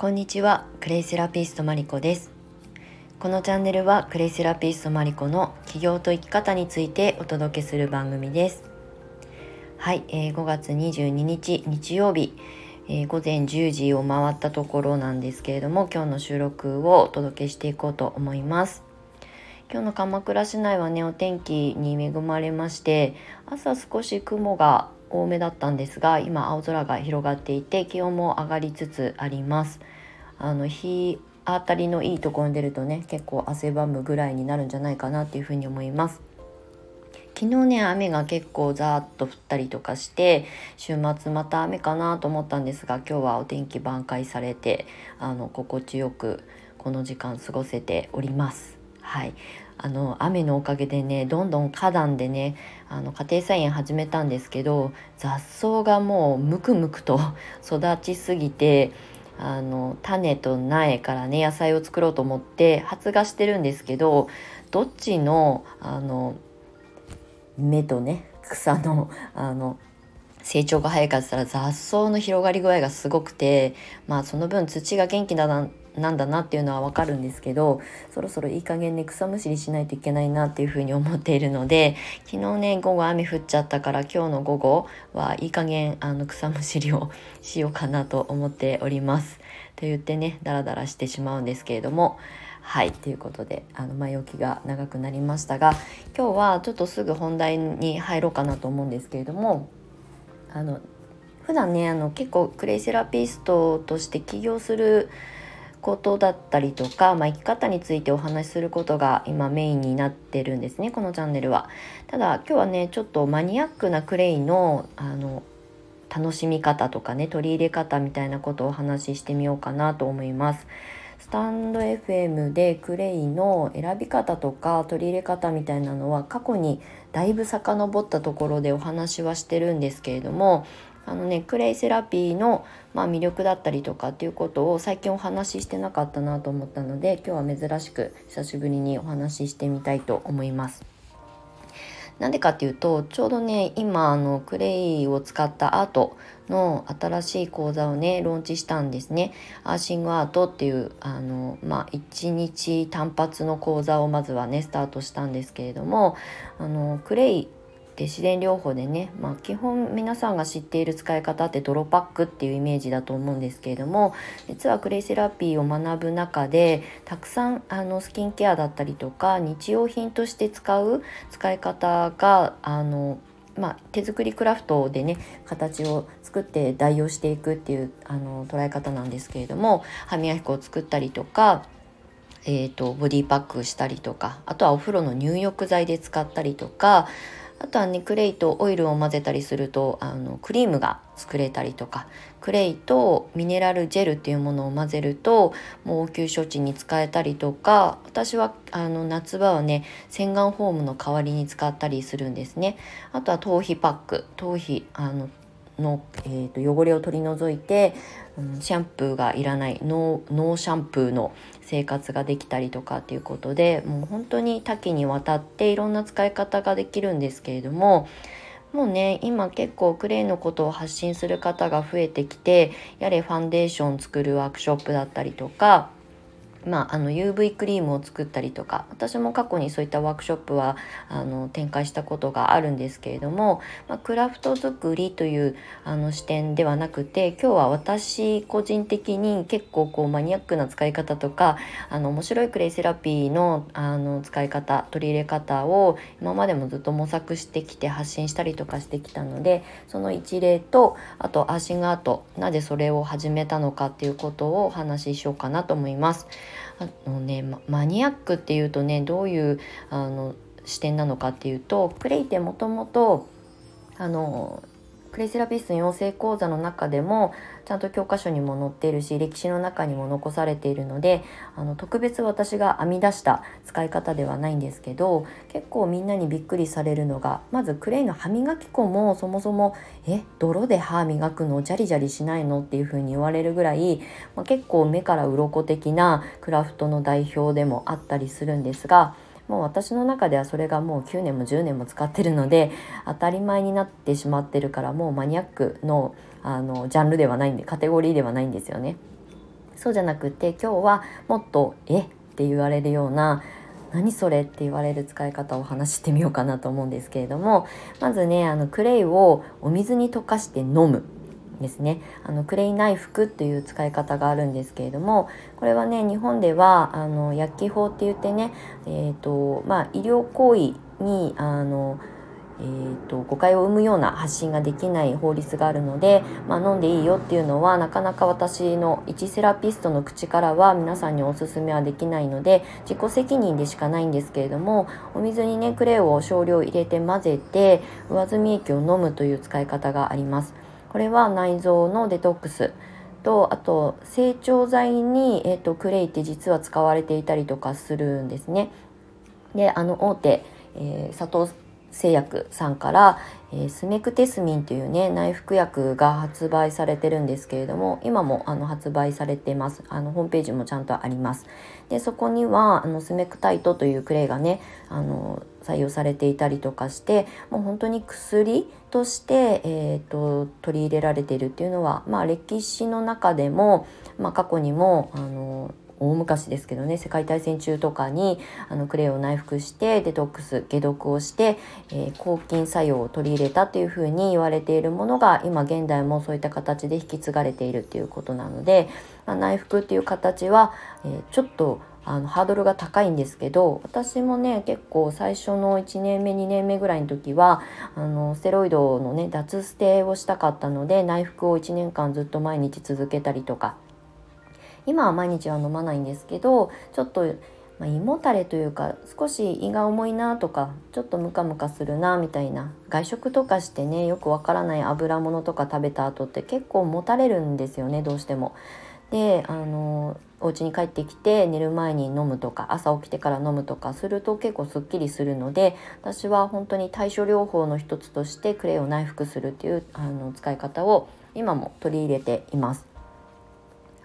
こんにちはクレイセラピストマリコです。このチャンネルはクレイセラピストマリコの起業と生き方についてお届けする番組です。はい、えー、5月22日日曜日、えー、午前10時を回ったところなんですけれども今日の収録をお届けしていこうと思います。今日の鎌倉市内はねお天気に恵まれまして朝少し雲が多めだったんですが今青空が広がっていて気温も上がりつつあります。あの日当たりのいいところに出るとね結構汗ばむぐらいになるんじゃないかなっていうふうに思います。昨日ね雨が結構ザーッと降ったりとかして週末また雨かなと思ったんですが今日はお天気挽回されてあの心地よくこの時間過ごせております。はい。あの雨のおかげでねどんどん花壇でねあの家庭菜園始めたんですけど雑草がもうムクムクと 育ちすぎてあの種と苗からね野菜を作ろうと思って発芽してるんですけどどっちのあの芽とね草のあの成長が早いかって言ったら雑草の広がり具合がすごくてまあその分土が元気だななんだなっていうのはわかるんですけどそろそろいい加減ね草むしりしないといけないなっていうふうに思っているので昨日ね午後雨降っちゃったから今日の午後はいい加減あの草むしりをしようかなと思っております。と言ってねダラダラしてしまうんですけれどもはいということであの前置きが長くなりましたが今日はちょっとすぐ本題に入ろうかなと思うんですけれどもあの普段ねあの結構クレイセラピストとして起業することだったりとか、まあ、生き方についてお話しすることが今メインになってるんですねこのチャンネルは。ただ今日はねちょっとマニアックなクレイのあの楽しみ方とかね取り入れ方みたいなことをお話ししてみようかなと思います。スタンド FM でクレイの選び方とか取り入れ方みたいなのは過去にだいぶ遡ったところでお話はしてるんですけれどもあのねクレイセラピーの、まあ、魅力だったりとかっていうことを最近お話ししてなかったなと思ったので今日は珍しく久しぶりにお話ししてみたいと思います。なんでかっていうとちょうどね今あのクレイを使ったアートの新しい講座をねローンチしたんですね。アーシングアートっていうあのまあ1日単発の講座をまずはねスタートしたんですけれどもあのクレイで自然療法でね、まあ、基本皆さんが知っている使い方って泥パックっていうイメージだと思うんですけれども実はクレイセラピーを学ぶ中でたくさんあのスキンケアだったりとか日用品として使う使い方があのまあ、手作りクラフトでね形を作って代用していくっていうあの捉え方なんですけれども歯磨き粉を作ったりとかえーとボディパックしたりとかあとはお風呂の入浴剤で使ったりとかあとはねクレイとオイルを混ぜたりするとあのクリームが作れたりとかクレイとミネラルジェルっていうものを混ぜるともう応急処置に使えたりとか私はあの夏場はね洗顔フォームの代わりに使ったりするんですね。あとは頭皮パック頭皮あのの、えーと、汚れを取り除いて、うん、シャンプーがいらないノーシャンプーの生活ができたりとかっていうことでもう本当に多岐にわたっていろんな使い方ができるんですけれどももうね今結構クレイのことを発信する方が増えてきてやれファンデーション作るワークショップだったりとかまあ、あの UV クリームを作ったりとか私も過去にそういったワークショップはあの展開したことがあるんですけれども、まあ、クラフト作りというあの視点ではなくて今日は私個人的に結構こうマニアックな使い方とかあの面白いクレイセラピーのあの使い方取り入れ方を今までもずっと模索してきて発信したりとかしてきたのでその一例とあとアーシングアートなぜそれを始めたのかっていうことをお話ししようかなと思います。あのねマニアックっていうとねどういうあの視点なのかっていうとクレイってもともとあのクレイセラピストの養成講座の中でもちゃんと教科書にも載っているし歴史の中にも残されているのであの特別私が編み出した使い方ではないんですけど結構みんなにびっくりされるのがまずクレイの歯磨き粉もそもそも「え泥で歯磨くの？ジャリジャリしないの?」っていうふうに言われるぐらい、まあ、結構目から鱗的なクラフトの代表でもあったりするんですが。もう私の中ではそれがもう9年も10年も使ってるので当たり前になってしまってるからもうマニアックのあのジャンルではないんでカテゴリーではないんですよね。そうじゃなくて今日はもっと「えっ?」て言われるような何それって言われる使い方を話してみようかなと思うんですけれどもまずねあのクレイをお水に溶かして飲むですねあのクレイナイフクっていう使い方があるんですけれどもこれはね日本ではあの薬機法って言ってね、えーとまあ、医療行為にあのえーと、誤解を生むような発信ができない法律があるので、まあ、飲んでいいよっていうのはなかなか私の一セラピストの口からは皆さんにおすすめはできないので自己責任でしかないんですけれどもお水にねクレイを少量入れて混ぜて上澄み液を飲むという使い方があります。これは内臓のデトックスとあと成長剤に、えーと、クレイって実は使われていたりとかするんですね。であの大手、えー、佐藤製薬さんから、えー、スメクテスミンというね内服薬が発売されてるんですけれども今もあの発売されてます。あのホームページもちゃんとあります。でそこにはあのスメクタイトというクレイがねあの採用されていたりとかしてもう本当に薬として、えーと、取り入れられているっていうのは、まあ、歴史の中でも、まあ、過去にもあの大昔ですけどね世界大戦中とかにあのクレイを内服してデトックス解毒をして、えー、抗菌作用を取り入れたというふうに言われているものが今現代もそういった形で引き継がれているっていうことなので、まあ、内服っていう形は、えー、ちょっとあのハードルが高いんですけど私もね結構最初の1年目2年目ぐらいの時はあのステロイドのね脱捨てをしたかったので内服を1年間ずっと毎日続けたりとか今は毎日は飲まないんですけどちょっと、まあ、胃もたれというか少し胃が重いなとかちょっとムカムカするなみたいな外食とかしてねよくわからない油物とか食べた後って結構もたれるんですよねどうしても。であのお家に帰ってきて寝る前に飲むとか朝起きてから飲むとかすると結構すっきりするので私は本当に対処療法の一つとしてクレイを内服するっていうあの使い方を今も取り入れています。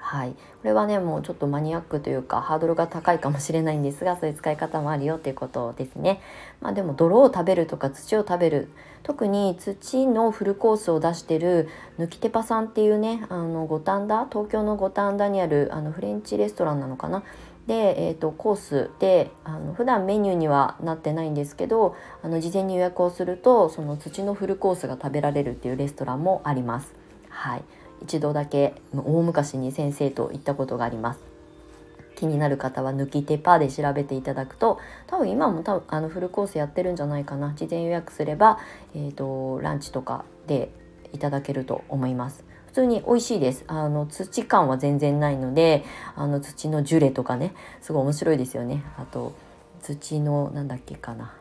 はい、これはねもうちょっとマニアックというかハードルが高いかもしれないんですがそういう使い方もあるよっていうことですね。まあ、でも泥を食べるとか土を食べる特に土のフルコースを出してる抜き手パさんっていうねあの五反田東京の五反田にあるあのフレンチレストランなのかなで、えーと、コースであの普段メニューにはなってないんですけどあの事前に予約をするとその土のフルコースが食べられるっていうレストランもあります。はい一度だけ大昔に先生と行ったことがあります。気になる方は抜き手パーで調べていただくと多分今も多分あのフルコースやってるんじゃないかな。事前予約すれば、えーと、ランチとかでいただけると思います。普通に美味しいです。あの土感は全然ないのであの土のジュレとかねすごい面白いですよね。あと土のなんだっけかな。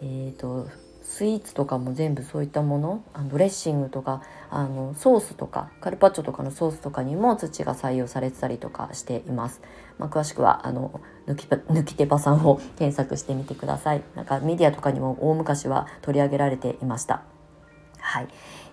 えっ、ー、とスイーツとかも全部そういったものあのドレッシングとかあのソースとかカルパッチョとかのソースとかにも土が採用されてたりとかしています。まあ、詳しくはあの抜き抜き手パさんを検索してみてください。なんかメディアとかにも大昔は取り上げられていました。はい。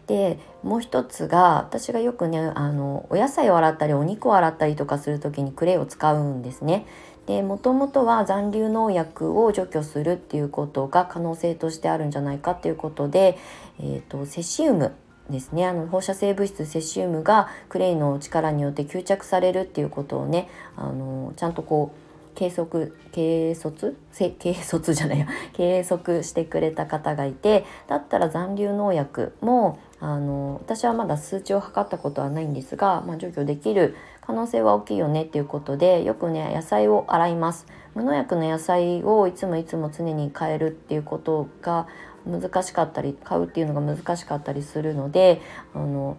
でもう一つが私がよくねあのお野菜を洗ったりお肉を洗ったりとかする時にクレイを使うんですね。でもともとは残留農薬を除去するっていうことが可能性としてあるんじゃないかっていうことで、えーと、セシウムですね。あの放射性物質セシウムがクレイの力によって吸着されるっていうことをねあのちゃんとこう計測計測？計測じゃないよ。計測してくれた方がいてだったら残留農薬もあの私はまだ数値を測ったことはないんですが、まあ、除去できる可能性は大きいよねっていうことでよくね野菜を洗います。無農薬の野菜をいつもいつも常に変えるっていうことが難しかったり買うっていうのが難しかったりするのであの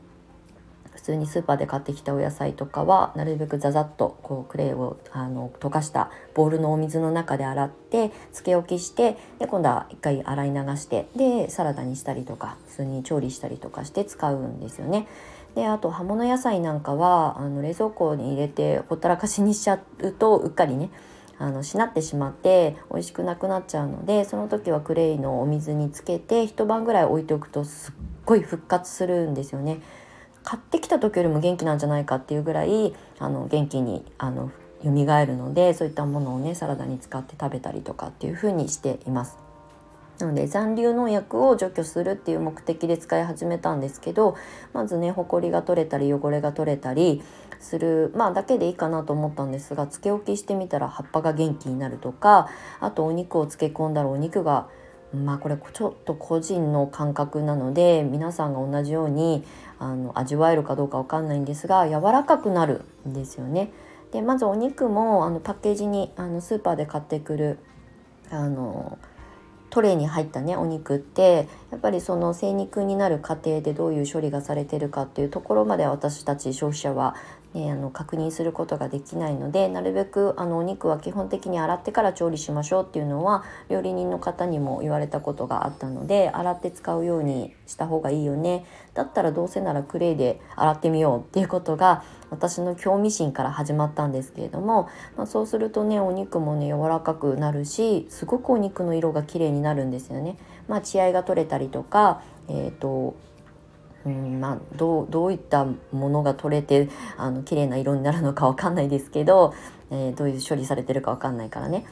普通にスーパーで買ってきたお野菜とかはなるべくザザッとこうクレイをあの溶かしたボウルのお水の中で洗ってつけ置きしてで今度は一回洗い流してでサラダにしたりとか普通に調理したりとかして使うんですよね。であと葉物野菜なんかはあの冷蔵庫に入れてほったらかしにしちゃうとうっかりねあのしなってしまって美味しくなくなっちゃうのでその時はクレイのお水につけて一晩ぐらい置いておくとすっごい復活するんですよね。買ってきた時よりも元気なんじゃないかっていうぐらいあの元気にあの蘇るのでそういったものをねサラダに使って食べたりとかっていう風にしています。なので残留農薬を除去するっていう目的で使い始めたんですけどまずねほこりが取れたり汚れが取れたりするまあだけでいいかなと思ったんですがつけ置きしてみたら葉っぱが元気になるとかあとお肉を漬け込んだらお肉がまあこれちょっと個人の感覚なので皆さんが同じようにあの味わえるかどうかわかんないんですが柔らかくなるんですよね。でまずお肉もあのパッケージにあのスーパーで買ってくるあのトレーに入ったねお肉ってやっぱりその精肉になる過程でどういう処理がされてるかっていうところまで私たち消費者はね、あの確認することができないのでなるべくあのお肉は基本的に洗ってから調理しましょうっていうのは料理人の方にも言われたことがあったので洗って使うようにした方がいいよねだったらどうせならクレイで洗ってみようっていうことが私の興味心から始まったんですけれども、まあ、そうするとねお肉もね柔らかくなるしすごくお肉の色が綺麗になるんですよね。まあ、血合いが取れたりとか、えーとうんまあ、どうどういったものが取れてあの綺麗な色になるのかわかんないですけど、えー、どういう処理されてるかわかんないからね。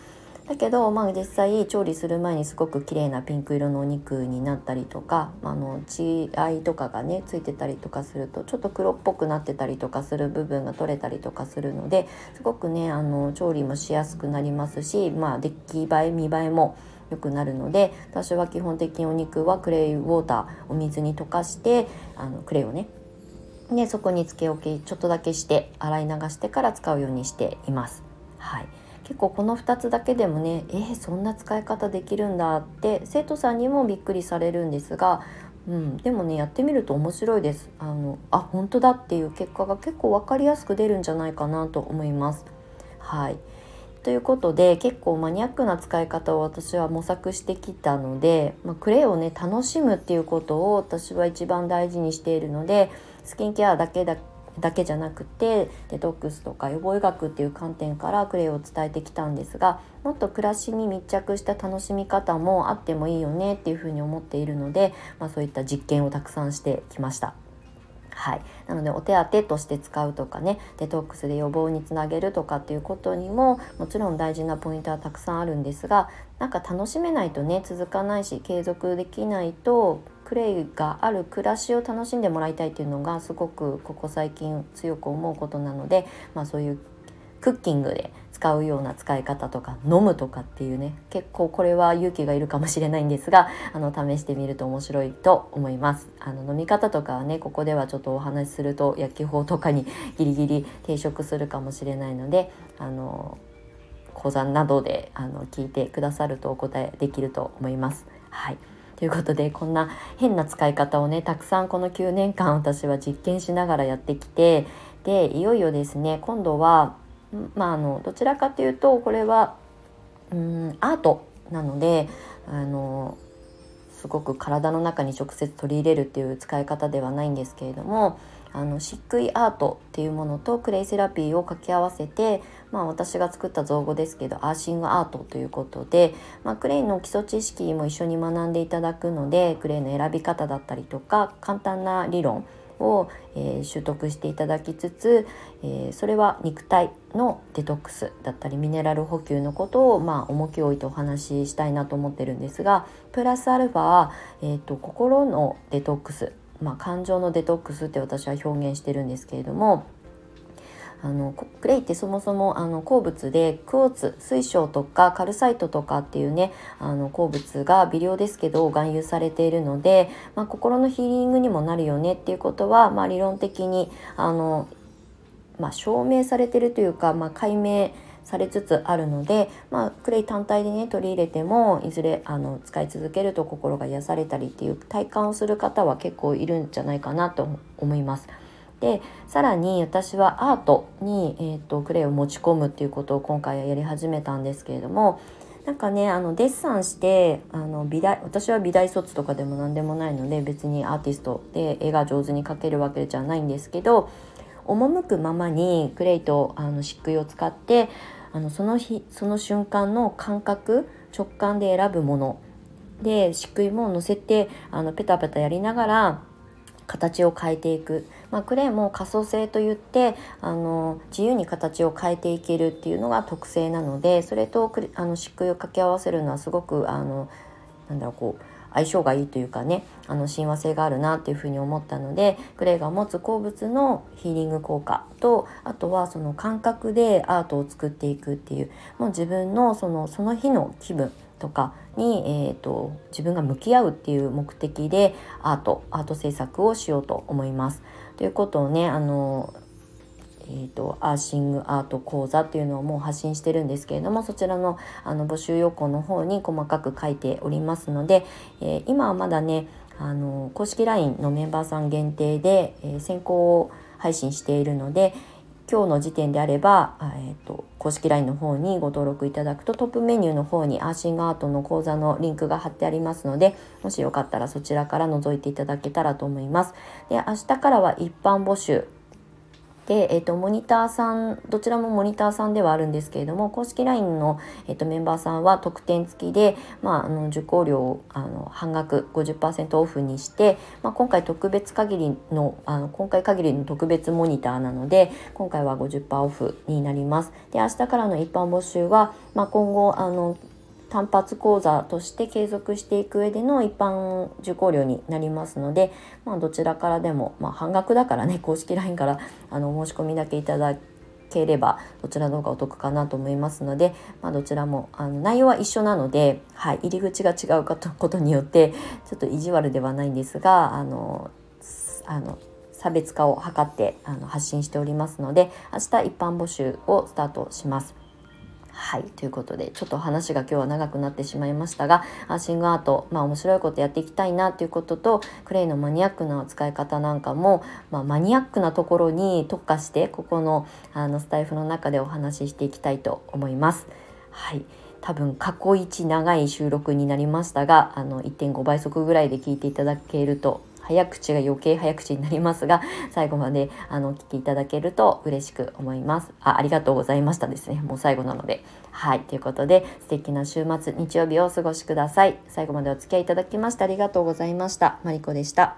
だけど、まあ、実際調理する前にすごく綺麗なピンク色のお肉になったりとかあの血合いとかがねついてたりとかするとちょっと黒っぽくなってたりとかする部分が取れたりとかするのですごくねあの調理もしやすくなりますし、まあ、出来栄え見栄えも良くなるので私は基本的にお肉はクレイウォーターお水に溶かしてあのクレイをねでそこにつけ置きちょっとだけして洗い流してから使うようにしています。はい結構この2つだけでもねえー、そんな使い方できるんだって生徒さんにもびっくりされるんですが、うん、でもねやってみると面白いですあのあ本当だっていう結果が結構分かりやすく出るんじゃないかなと思います。はいということで結構マニアックな使い方を私は模索してきたので、まあ、クレイをね楽しむっていうことを私は一番大事にしているのでスキンケアだけだだけじゃなくてデトックスとか予防医学っていう観点からクレイを伝えてきたんですがもっと暮らしに密着した楽しみ方もあってもいいよねっていうふうに思っているので、まあ、そういった実験をたくさんしてきました。はい、なのでお手当として使うとかねデトックスで予防につなげるとかっていうことにももちろん大事なポイントはたくさんあるんですがなんか楽しめないとね続かないし継続できないとクレイがある暮らしを楽しんでもらいたいっていうのがすごくここ最近強く思うことなので、まあ、そういうクッキングで使うような使い方とか飲むとかっていうね結構これは勇気がいるかもしれないんですが あの試してみると面白いと思いますあの飲み方とかはねここではちょっとお話しすると薬機法とかにギリギリ抵触するかもしれないのであの講座などであの聞いてくださるとお答えできると思います。はいということでこんな変な使い方をねたくさんこの9年間私は実験しながらやってきてでいよいよですね今度はまあ、あのどちらかというとこれはうんアートなのであのすごく体の中に直接取り入れるっていう使い方ではないんですけれどもあの漆喰アートっていうものとクレイセラピーを掛け合わせて、まあ、私が作った造語ですけどアーシングアートということで、まあ、クレイの基礎知識も一緒に学んでいただくのでクレイの選び方だったりとか簡単な理論を、えー、習得していただきつつ、えー、それは肉体のデトックスだったりミネラル補給のことを、まあ、重きを置いてお話ししたいなと思ってるんですがプラスアルファ、えーと、心のデトックス、まあ、感情のデトックスって私は表現してるんですけれどもあのクレイってそもそもあの鉱物でクォーツ水晶とかカルサイトとかっていうねあの鉱物が微量ですけど含有されているので、まあ、心のヒーリングにもなるよねっていうことは、まあ、理論的にあの、まあ、証明されてるというか、まあ、解明されつつあるので、まあ、クレイ単体でね取り入れてもいずれあの使い続けると心が癒されたりっていう体感をする方は結構いるんじゃないかなと思います。でさらに私はアートに、えーと、クレイを持ち込むっていうことを今回はやり始めたんですけれどもなんかねあのデッサンしてあの美大私は美大卒とかでも何でもないので別にアーティストで絵が上手に描けるわけじゃないんですけど赴くままにクレイとあの漆喰を使ってあのその日その瞬間の感覚直感で選ぶもので漆喰も乗せてあのペタペタやりながら形を変えていく、まあ、クレーも可塑性といってあの自由に形を変えていけるっていうのが特性なのでそれとあの漆喰を掛け合わせるのはすごくあのなんだろうこう相性がいいというかねあの親和性があるなっていうふうに思ったのでクレイが持つ鉱物のヒーリング効果とあとはその感覚でアートを作っていくっていうもう自分のそのその日の気分とかに、えーと、自分が向き合うっていう目的でアートアート制作をしようと思います。ということをねあのえーと、アーシングアート講座っていうのをもう発信してるんですけれどもそちらのあの募集要項の方に細かく書いておりますので、えー、今はまだねあの公式 LINE のメンバーさん限定で、えー、先行配信しているので今日の時点であれば、えーと、公式 LINE の方にご登録いただくとトップメニューの方にアーシングアートの講座のリンクが貼ってありますのでもしよかったらそちらから覗いていただけたらと思います。で明日からは一般募集で、えーと、モニターさんどちらもモニターさんではあるんですけれども公式 LINE の、えーと、メンバーさんは特典付きで、まあ、あの受講料をあの半額50%オフにして、まあ、今回特別限りのあの今回限りの特別モニターなので今回は50%オフになります。で明日からの一般募集は、まあ、今後あの単発講座として継続していく上での一般受講料になりますので、まあ、どちらからでも、まあ、半額だからね 公式 LINE からあの申し込みだけいただければどちらの方がお得かなと思いますので、まあ、どちらもあの内容は一緒なので、はい、入り口が違うことによってちょっと意地悪ではないんですがあのあの差別化を図ってあの発信しておりますので明日一般募集をスタートします。はいということでちょっと話が今日は長くなってしまいましたがアーシングアートまあ面白いことやっていきたいなということとクレイのマニアックな使い方なんかも、まあ、マニアックなところに特化してここのあのスタイフの中でお話ししていきたいと思います。はい多分過去一長い収録になりましたがあの1.5倍速ぐらいで聞いていただけると早口が余計早口になりますが 最後まであのお聞きいただけると嬉しく思います。あありがとうございましたですね。もう最後なので。はい。ということで素敵な週末日曜日をお過ごしください。最後までお付き合いいただきましてありがとうございました。マリコでした。